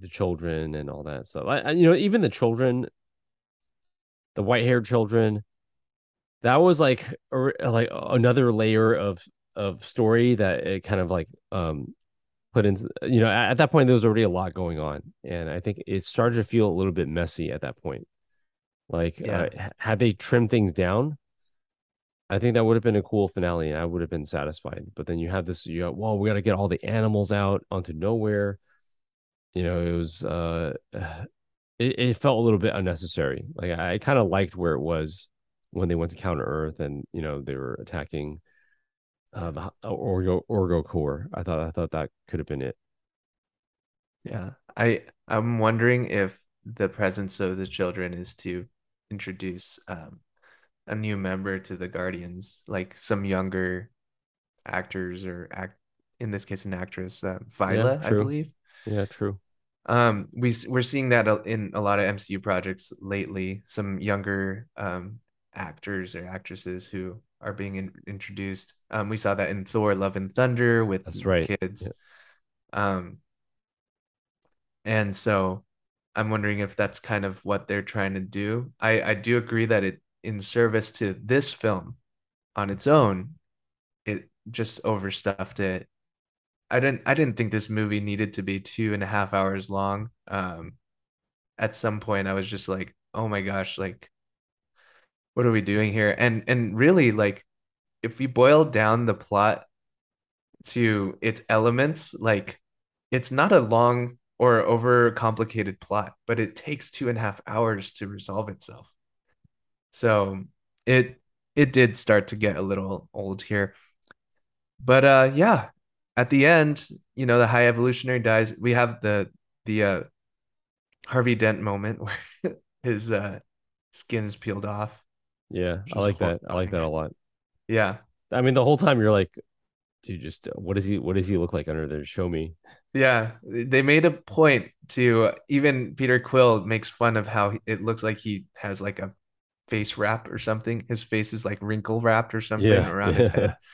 Speaker 7: the- children and all that stuff. I, I- you know, even the children, the white haired children, that was like or like another layer of of story that it kind of like um put into you know at, at that point there was already a lot going on and i think it started to feel a little bit messy at that point like
Speaker 6: Yeah.
Speaker 7: uh, had they trimmed things down i think that would have been a cool finale and i would have been satisfied but then you had this you go well we got to get all the animals out onto Knowhere you know it was uh it, it felt a little bit unnecessary like i, I kind of liked where it was when they went to counter earth and you know they were attacking uh the orgo orgocorp i thought i thought that could have been it
Speaker 6: Yeah. I I'm wondering if the presence of the children is to introduce um a new member to the Guardians, like some younger actors or act in this case an actress, uh, Viola, I believe.
Speaker 7: Yeah true
Speaker 6: Um, we we're seeing that in a lot of MCU projects lately. Some younger um actors or actresses who are being in, introduced. Um, we saw that in Thor: Love and Thunder with
Speaker 7: That's right.
Speaker 6: kids. Um, and so I'm wondering if that's kind of what they're trying to do. I I do agree that it in service to this film on its own, it just overstuffed it. I didn't I didn't think this movie needed to be two and a half hours long. Um, at some point I was just like, oh my gosh, like what are we doing here? And and really like if we boil down the plot to its elements, like it's not a long or over complicated plot, but it takes two and a half hours to resolve itself. So it it did start to get a little old here. But uh yeah, at the end, you know, the high evolutionary dies. We have the the uh Harvey Dent moment where his uh skin is peeled off.
Speaker 7: yeah i like that i like that a lot
Speaker 6: Yeah.
Speaker 7: i mean the whole time you're like dude just what does he what does he look like under there show me
Speaker 6: Yeah, they made a point to even Peter Quill makes fun of how it looks like he has like a face wrap or something. His face is like wrinkle wrapped or something
Speaker 7: Yeah,
Speaker 6: around his head.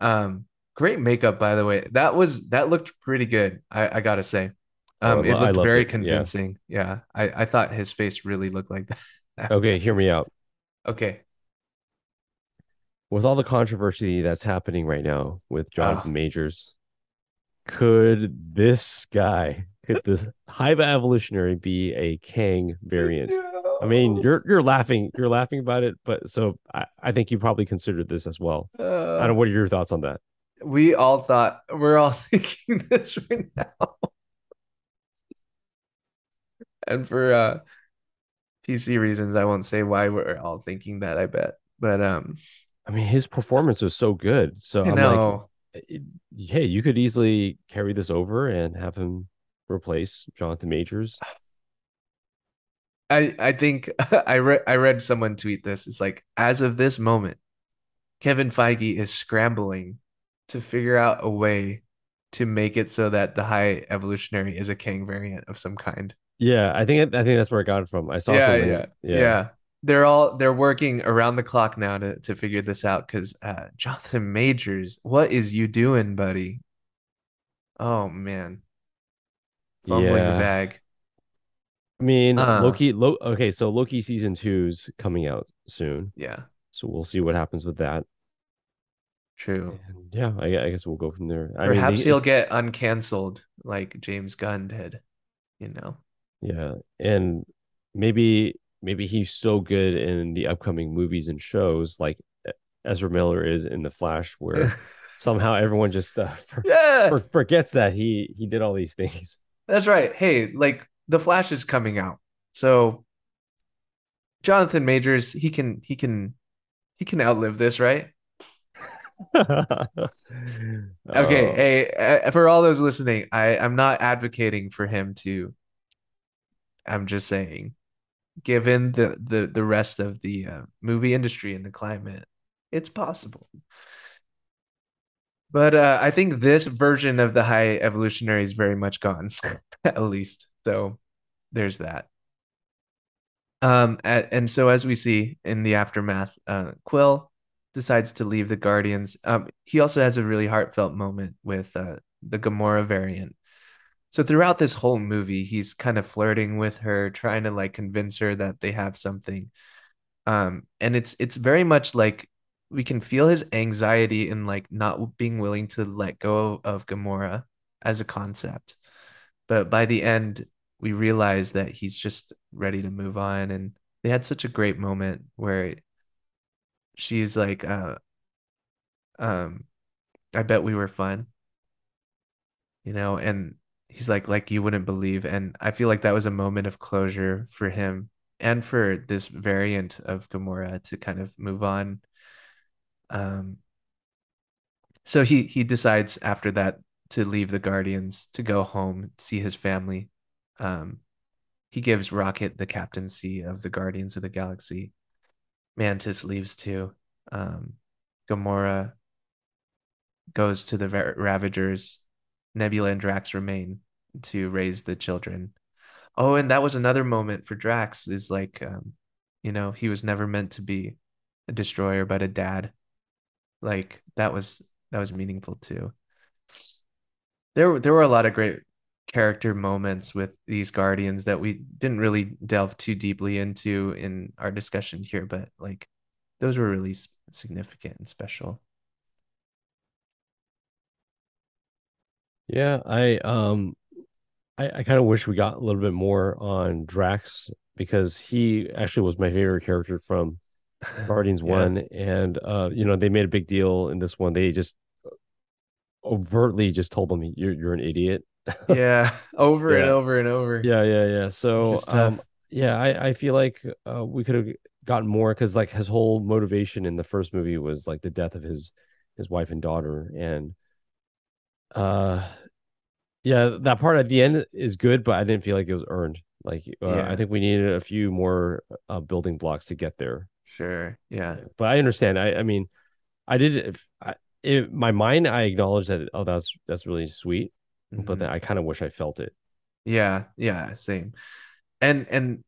Speaker 6: Um, great makeup, by the way. That was that looked pretty good. I, I gotta say.
Speaker 7: Oh,
Speaker 6: Um, it looked very
Speaker 7: it,
Speaker 6: convincing. Yeah, I I thought his face really looked like that.
Speaker 7: okay hear me out
Speaker 6: Okay.
Speaker 7: with all the controversy that's happening right now with Jonathan
Speaker 6: Oh.
Speaker 7: Majors, could this guy, could this High evolutionary be a Kang variant? I mean, you're you're laughing, you're laughing about it, but so I, I think you probably considered this as well. I don't know. What are your thoughts on that?
Speaker 6: We all thought we're all thinking this right now. and for uh PC reasons, I won't say why we're all thinking that, I bet. But um
Speaker 7: I mean, his performance was so good. So
Speaker 6: I
Speaker 7: I'm
Speaker 6: know
Speaker 7: like, hey, you could easily carry this over and have him replace Jonathan Majors.
Speaker 6: I I think I read I read someone tweet this. It's like as of this moment, Kevin Feige is scrambling to figure out a way to make it so that the high evolutionary is a Kang variant of some kind.
Speaker 7: Yeah, I think I think that's where I got it from. I saw
Speaker 6: yeah,
Speaker 7: something.
Speaker 6: yeah, yeah, They're all they're working around the clock now to to figure this out because uh, Jonathan Majors, what is you doing, buddy? Oh man, fumbling
Speaker 7: Yeah.
Speaker 6: the bag.
Speaker 7: I mean,
Speaker 6: Uh.
Speaker 7: Loki. Lo- okay, so Loki season two's coming out soon,
Speaker 6: Yeah,
Speaker 7: so we'll see what happens with that.
Speaker 6: True.
Speaker 7: And yeah, I, I guess we'll go from there. I mean,
Speaker 6: Perhaps
Speaker 7: the-
Speaker 6: he'll get uncanceled like James Gunn did. You know.
Speaker 7: yeah, and maybe maybe he's so good in the upcoming movies and shows like Ezra Miller is in the Flash, where somehow everyone just uh, for,
Speaker 6: yeah,
Speaker 7: for- forgets that he he did all these things.
Speaker 6: that's right. Hey, like the Flash is coming out, so Jonathan Majors, he can he can he can outlive this, right? Okay,
Speaker 7: Uh,
Speaker 6: hey, uh, for all those listening, I I'm not advocating for him to. I'm just saying, given the the the rest of the uh, movie industry and the climate, it's possible. But uh, I think this version of the high evolutionary is very much gone, at least. So there's that. Um, a- and so as we see in the aftermath, uh, Quill decides to leave the Guardians. Um, he also has a really heartfelt moment with uh, the Gamora variant. So throughout this whole movie, he's kind of flirting with her, trying to like convince her that they have something. Um, and it's it's very much like we can feel his anxiety in like not being willing to let go of Gamora as a concept. But by the end, we realize that he's just ready to move on. And they had such a great moment where she's like, uh, um, I bet we were fun. You know, and he's like, like you wouldn't believe. And I feel like that was a moment of closure for him and for this variant of Gamora to kind of move on. Um, so he he decides after that to leave the Guardians to go home, see his family. Um, he gives Rocket the captaincy of the Guardians of the Galaxy. Mantis leaves too. Um, Gamora goes to the Ravagers. Nebula and Drax remain to raise the children. Oh, and that was another moment for Drax is like, um, you know, he was never meant to be a destroyer, but a dad. Like that was that was meaningful too. There there were a lot of great character moments with these guardians that we didn't really delve too deeply into in our discussion here, but like those were really significant and special.
Speaker 7: Yeah, I um I, I kind of wish we got a little bit more on Drax because he actually was my favorite character from Guardians
Speaker 6: Yeah.
Speaker 7: One, and uh, you know they made a big deal in this one. They just overtly just told him you're you're an idiot.
Speaker 6: Yeah, over and over and over.
Speaker 7: Yeah, yeah, yeah. So um, yeah, I I feel like uh, we could have gotten more because like his whole motivation in the first movie was like the death of his his wife and daughter, and uh, yeah, that part at the end is good, but I didn't feel like it was earned. Like uh,
Speaker 6: Yeah.
Speaker 7: I think we needed a few more uh, building blocks to get there.
Speaker 6: Sure. Yeah.
Speaker 7: But I understand. I I mean, I did if I in my mind I acknowledge that oh that's that's really sweet, but
Speaker 6: Mhm.
Speaker 7: then I kind of wish I felt it.
Speaker 6: Yeah, yeah, same. And and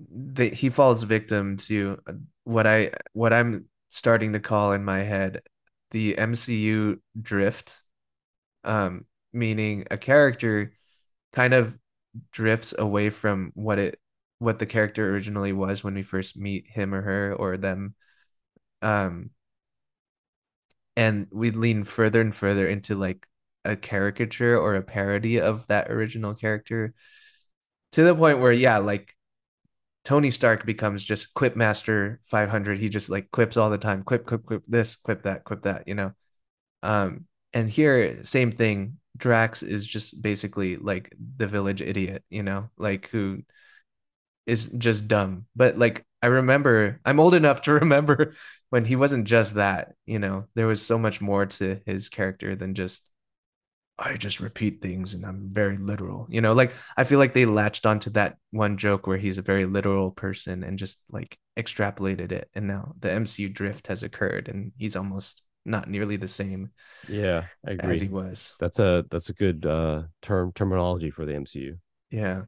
Speaker 6: the, he falls victim to what I what I'm starting to call in my head the MCU drift. Um, meaning a character kind of drifts away from what it what the character originally was when we first meet him or her or them. Um, and we lean further and further into like a caricature or a parody of that original character to the point where yeah like tony stark becomes just quip master 500 he just like quips all the time quip quip quip this quip that quip that you know? Um and here same thing drax is just basically like the village idiot you know like who is just dumb. But like i remember i'm old enough to remember when he wasn't just that you know? There was so much more to his character than just I just repeat things and I'm very literal. You know, like I feel like they latched onto that one joke where he's a very literal person and just like extrapolated it. And now the MCU drift has occurred and he's almost not nearly the same
Speaker 7: Yeah, I agree.
Speaker 6: as he was.
Speaker 7: That's a that's a good uh term terminology for the MCU.
Speaker 6: Yeah.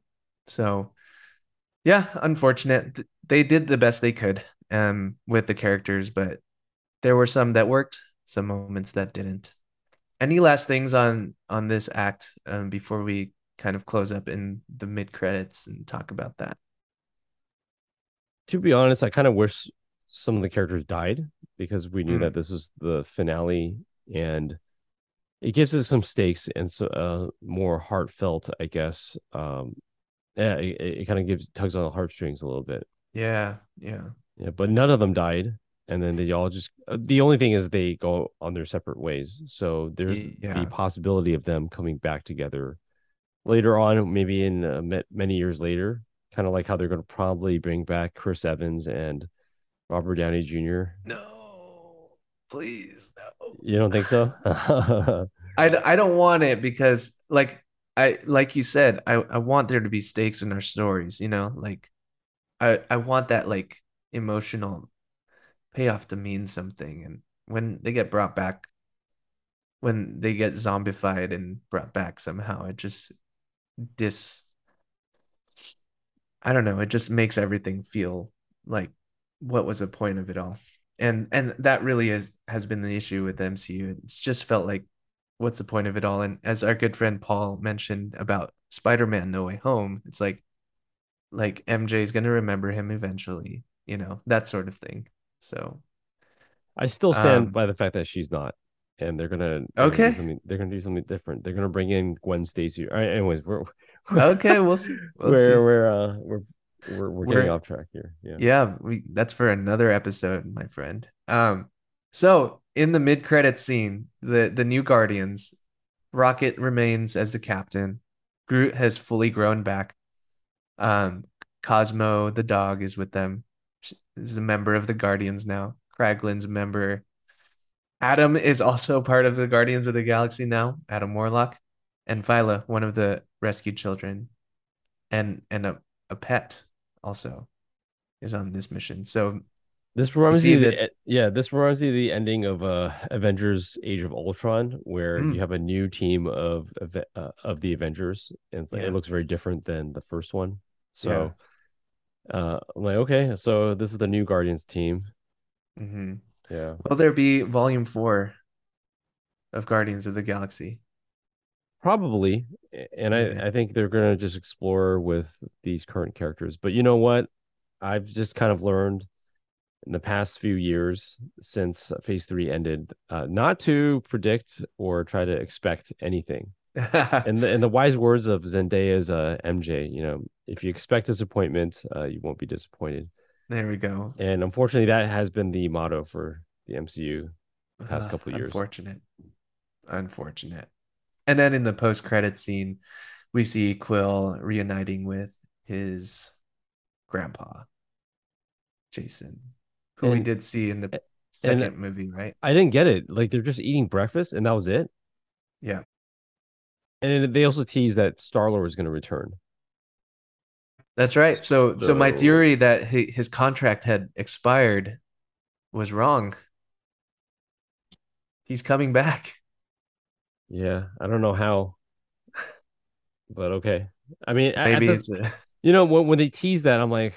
Speaker 6: So yeah, unfortunate. They did the best they could um with the characters, but there were some that worked, some moments that didn't. Any last things on on this act um, before we kind of close up in the mid credits and talk about that?
Speaker 7: To be honest, I kind of wish some of the characters died because we knew
Speaker 6: Hmm.
Speaker 7: that this was the finale and it gives us some stakes and so uh more heartfelt, I guess. Um yeah, it, it kind of gives tugs on the heartstrings a little bit.
Speaker 6: Yeah, yeah,
Speaker 7: Yeah, but none of them died. And then they all just uh, the only thing is they go on their separate ways. So there's
Speaker 6: yeah.
Speaker 7: the possibility of them coming back together later on, maybe in uh, many years later, kind of like how they're going to probably bring back Chris Evans and Robert Downey Jr.
Speaker 6: No, please, no.
Speaker 7: You don't think so?
Speaker 6: I, I don't want it because like I like you said, I, I want there to be stakes in our stories, you know, like I I want that like emotional payoff to mean something. And when they get brought back, when they get zombified and brought back somehow, it just dis I don't know, it just makes everything feel like what was the point of it all? And and that really is has been the issue with MCU. It's just felt like what's the point of it all? And as our good friend Paul mentioned about Spider-Man No Way Home, it's like like MJ is gonna remember him eventually, you know, that sort of thing. So
Speaker 7: I still stand
Speaker 6: Um,
Speaker 7: by the fact that she's not, and they're gonna they're gonna
Speaker 6: Okay.
Speaker 7: something- they're gonna do something different. They're gonna bring in Gwen Stacy. All right, anyways, we're
Speaker 6: okay, we'll see. We'll
Speaker 7: we're
Speaker 6: see.
Speaker 7: we're uh we're we're, we're getting
Speaker 6: We're-
Speaker 7: off track here. Yeah.
Speaker 6: Yeah, we that's for another episode, my friend. Um, so in the mid-credit scene, the the new Guardians, Rocket remains as the captain. Groot has fully grown back. Um, Cosmo the dog is with them. Is a member of the Guardians now. Kraglin's a member. Adam is also part of the Guardians of the Galaxy now. Adam Warlock, and Phyla, one of the rescued children, and and a, a pet also is on this mission. So
Speaker 7: This reminds me,
Speaker 6: that-
Speaker 7: the, yeah, this reminds me of the ending of uh Avengers: Age of Ultron, where
Speaker 6: Mm.
Speaker 7: you have a new team of of, uh, of the Avengers, and
Speaker 6: Yeah.
Speaker 7: it looks very different than the first one. So, uh, I'm like, okay, so this is the new Guardians team.
Speaker 6: mhm.
Speaker 7: Yeah,
Speaker 6: will there be volume four of Guardians of the Galaxy?
Speaker 7: probably, and
Speaker 6: Okay.
Speaker 7: I I think they're gonna just explore with these current characters. But you know what? I've just kind of learned in the past few years since Phase Three ended, uh, not to predict or try to expect anything. and the, in the wise words of Zendaya's uh, MJ, you know, if you expect disappointment, uh, you won't be disappointed.
Speaker 6: there we go.
Speaker 7: And unfortunately, that has been the motto for the MCU the past
Speaker 6: Ah,
Speaker 7: couple of years.
Speaker 6: Unfortunate. Unfortunate. And then in the post-credit scene, we see Quill reuniting with his grandpa, Jason, who we did see in the second movie, right?
Speaker 7: I didn't get it. Like they're just eating breakfast, and that was it.
Speaker 6: Yeah.
Speaker 7: And they also teased that Star Lord is going to return.
Speaker 6: That's right. So, so my theory that hi- his contract had expired was wrong. He's coming back.
Speaker 7: Yeah, I don't know how, but okay. I mean,
Speaker 6: Maybe
Speaker 7: the-
Speaker 6: it's a,
Speaker 7: you know when when they teased that, I'm like,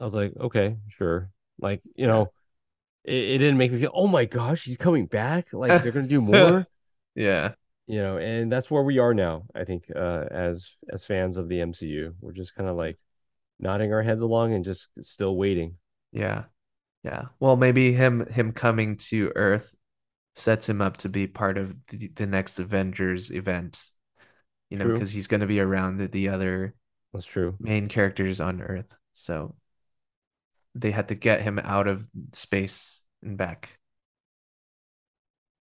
Speaker 7: I was like, okay, sure. Like you know, it, it didn't make me feel, oh my gosh, he's coming back. Like they're gonna do more.
Speaker 6: yeah.
Speaker 7: You know and that's where we are now i think uh as as fans of the mcu we're just kind of like nodding our heads along and just still waiting
Speaker 6: Yeah. Yeah. Well, maybe him him coming to Earth sets him up to be part of the, the next Avengers event. You know, because he's going to be around the, the other
Speaker 7: that's true
Speaker 6: main characters on Earth. So they had to get him out of space and back.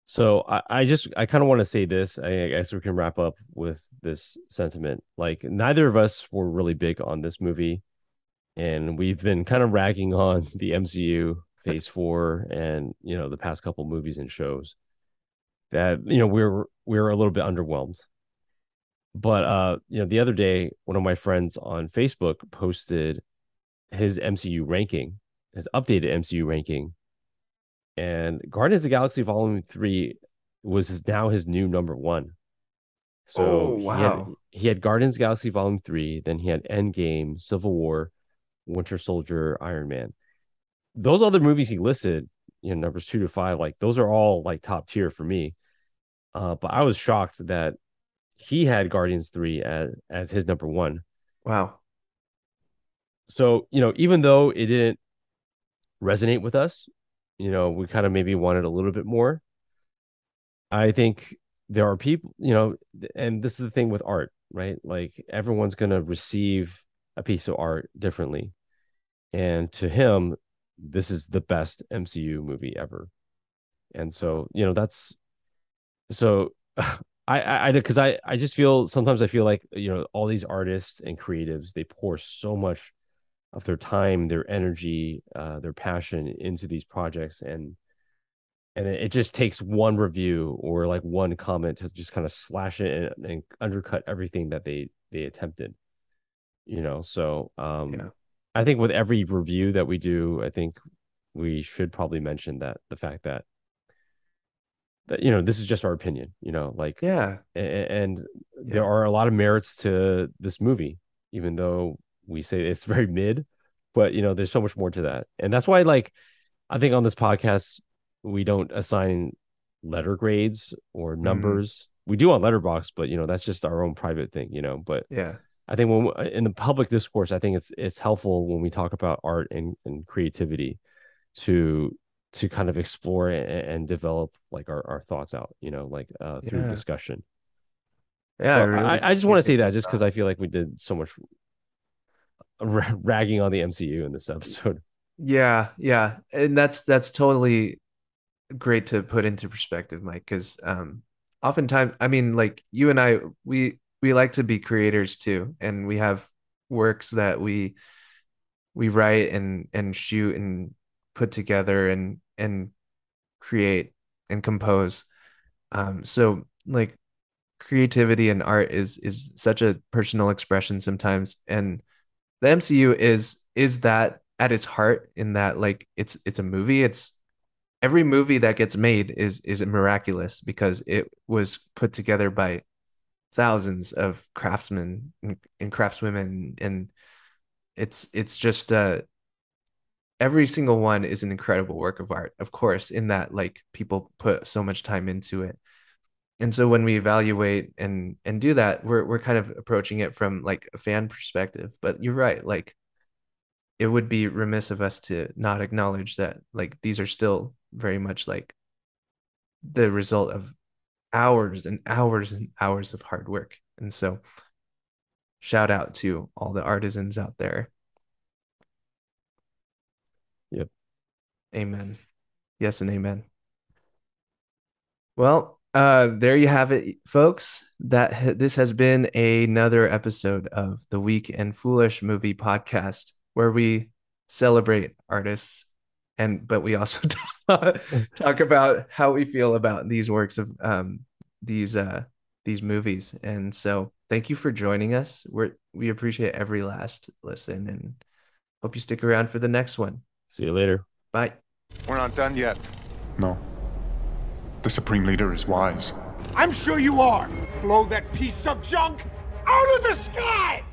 Speaker 7: So i, I just i kind of want to say this I, I guess we can wrap up with this sentiment. Like neither of us were really big on this movie and we've been kind of ragging on the mcu phase four and you know the past couple movies and shows that you know we're we're a little bit underwhelmed. But uh you know the other day one of my friends on facebook posted his mcu ranking his updated mcu ranking and guardians of the galaxy volume 3 was now his new number one so
Speaker 6: Oh,
Speaker 7: he had,
Speaker 6: wow.
Speaker 7: he had guardians of the galaxy volume 3 then he had endgame civil war winter soldier iron man those other movies he listed you know numbers two to five like those are all like top tier for me uh but i was shocked that he had guardians 3 as as his number one
Speaker 6: Wow.
Speaker 7: so you know even though it didn't resonate with us you know we kind of maybe wanted a little bit more. I think there are people you know and this is the thing with art right? Like everyone's going to receive a piece of art differently. And to him this is the best mcu movie ever. And so you know that's so i i because I, I just feel sometimes i feel like you know all these artists and creatives they pour so much of their time, their energy, uh, their passion into these projects, and and it just takes one review or like one comment to just kind of slash it and, and undercut everything that they they attempted. You know, so um,
Speaker 6: Yeah.
Speaker 7: I think with every review that we do, I think we should probably mention that the fact that that you know this is just our opinion. You know, like
Speaker 6: Yeah.
Speaker 7: a- a- and there are a lot of merits to this movie even though we say it's very mid but you know there's so much more to that and that's why like i think on this podcast we don't assign letter grades or
Speaker 6: Mm-hmm.
Speaker 7: numbers. We do on Letterboxd, but you know that's just our own private thing, you know. But
Speaker 6: Yeah.
Speaker 7: I think when we- in the public discourse, I think it's it's helpful when we talk about art and, and creativity to to kind of explore and, and develop like our, our thoughts out, you know, like uh, through
Speaker 6: Yeah.
Speaker 7: discussion.
Speaker 6: Yeah.
Speaker 7: So
Speaker 6: really
Speaker 7: I, I just want to say that just because I feel like we did so much ra- ragging on the MCU in this episode.
Speaker 6: Yeah, yeah. And that's that's totally great to put into perspective, Mike, because um oftentimes I mean like you and I we we like to be creators too, and we have works that we we write and and shoot and put together and and create and compose. Um so like creativity and art is is such a personal expression sometimes and the MCU is is that at its heart in that like it's it's a movie. It's every movie that gets made is is miraculous because it was put together by thousands of craftsmen and, and craftswomen. And it's it's just uh every single one is an incredible work of art of course in that like people put so much time into it and so when we evaluate and and do that we're we're kind of approaching it from like a fan perspective. But you're right like it would be remiss of us to not acknowledge that like these are still very much like the result of hours and hours and hours of hard work. And so shout out to all the artisans out there.
Speaker 7: Yep.
Speaker 6: amen. Yes and amen. Well uh there you have it folks that ha- this has been another episode of the weak and foolish movie podcast where we celebrate artists and but we also talk, talk about how we feel about these works of um these uh these movies and so thank you for joining us we're we appreciate every last listen and hope you stick around for the next one
Speaker 7: See you later.
Speaker 6: bye
Speaker 2: We're not done yet.
Speaker 1: No. The Supreme Leader is wise.
Speaker 2: I'm sure you are.
Speaker 8: Blow that piece of junk out of the sky!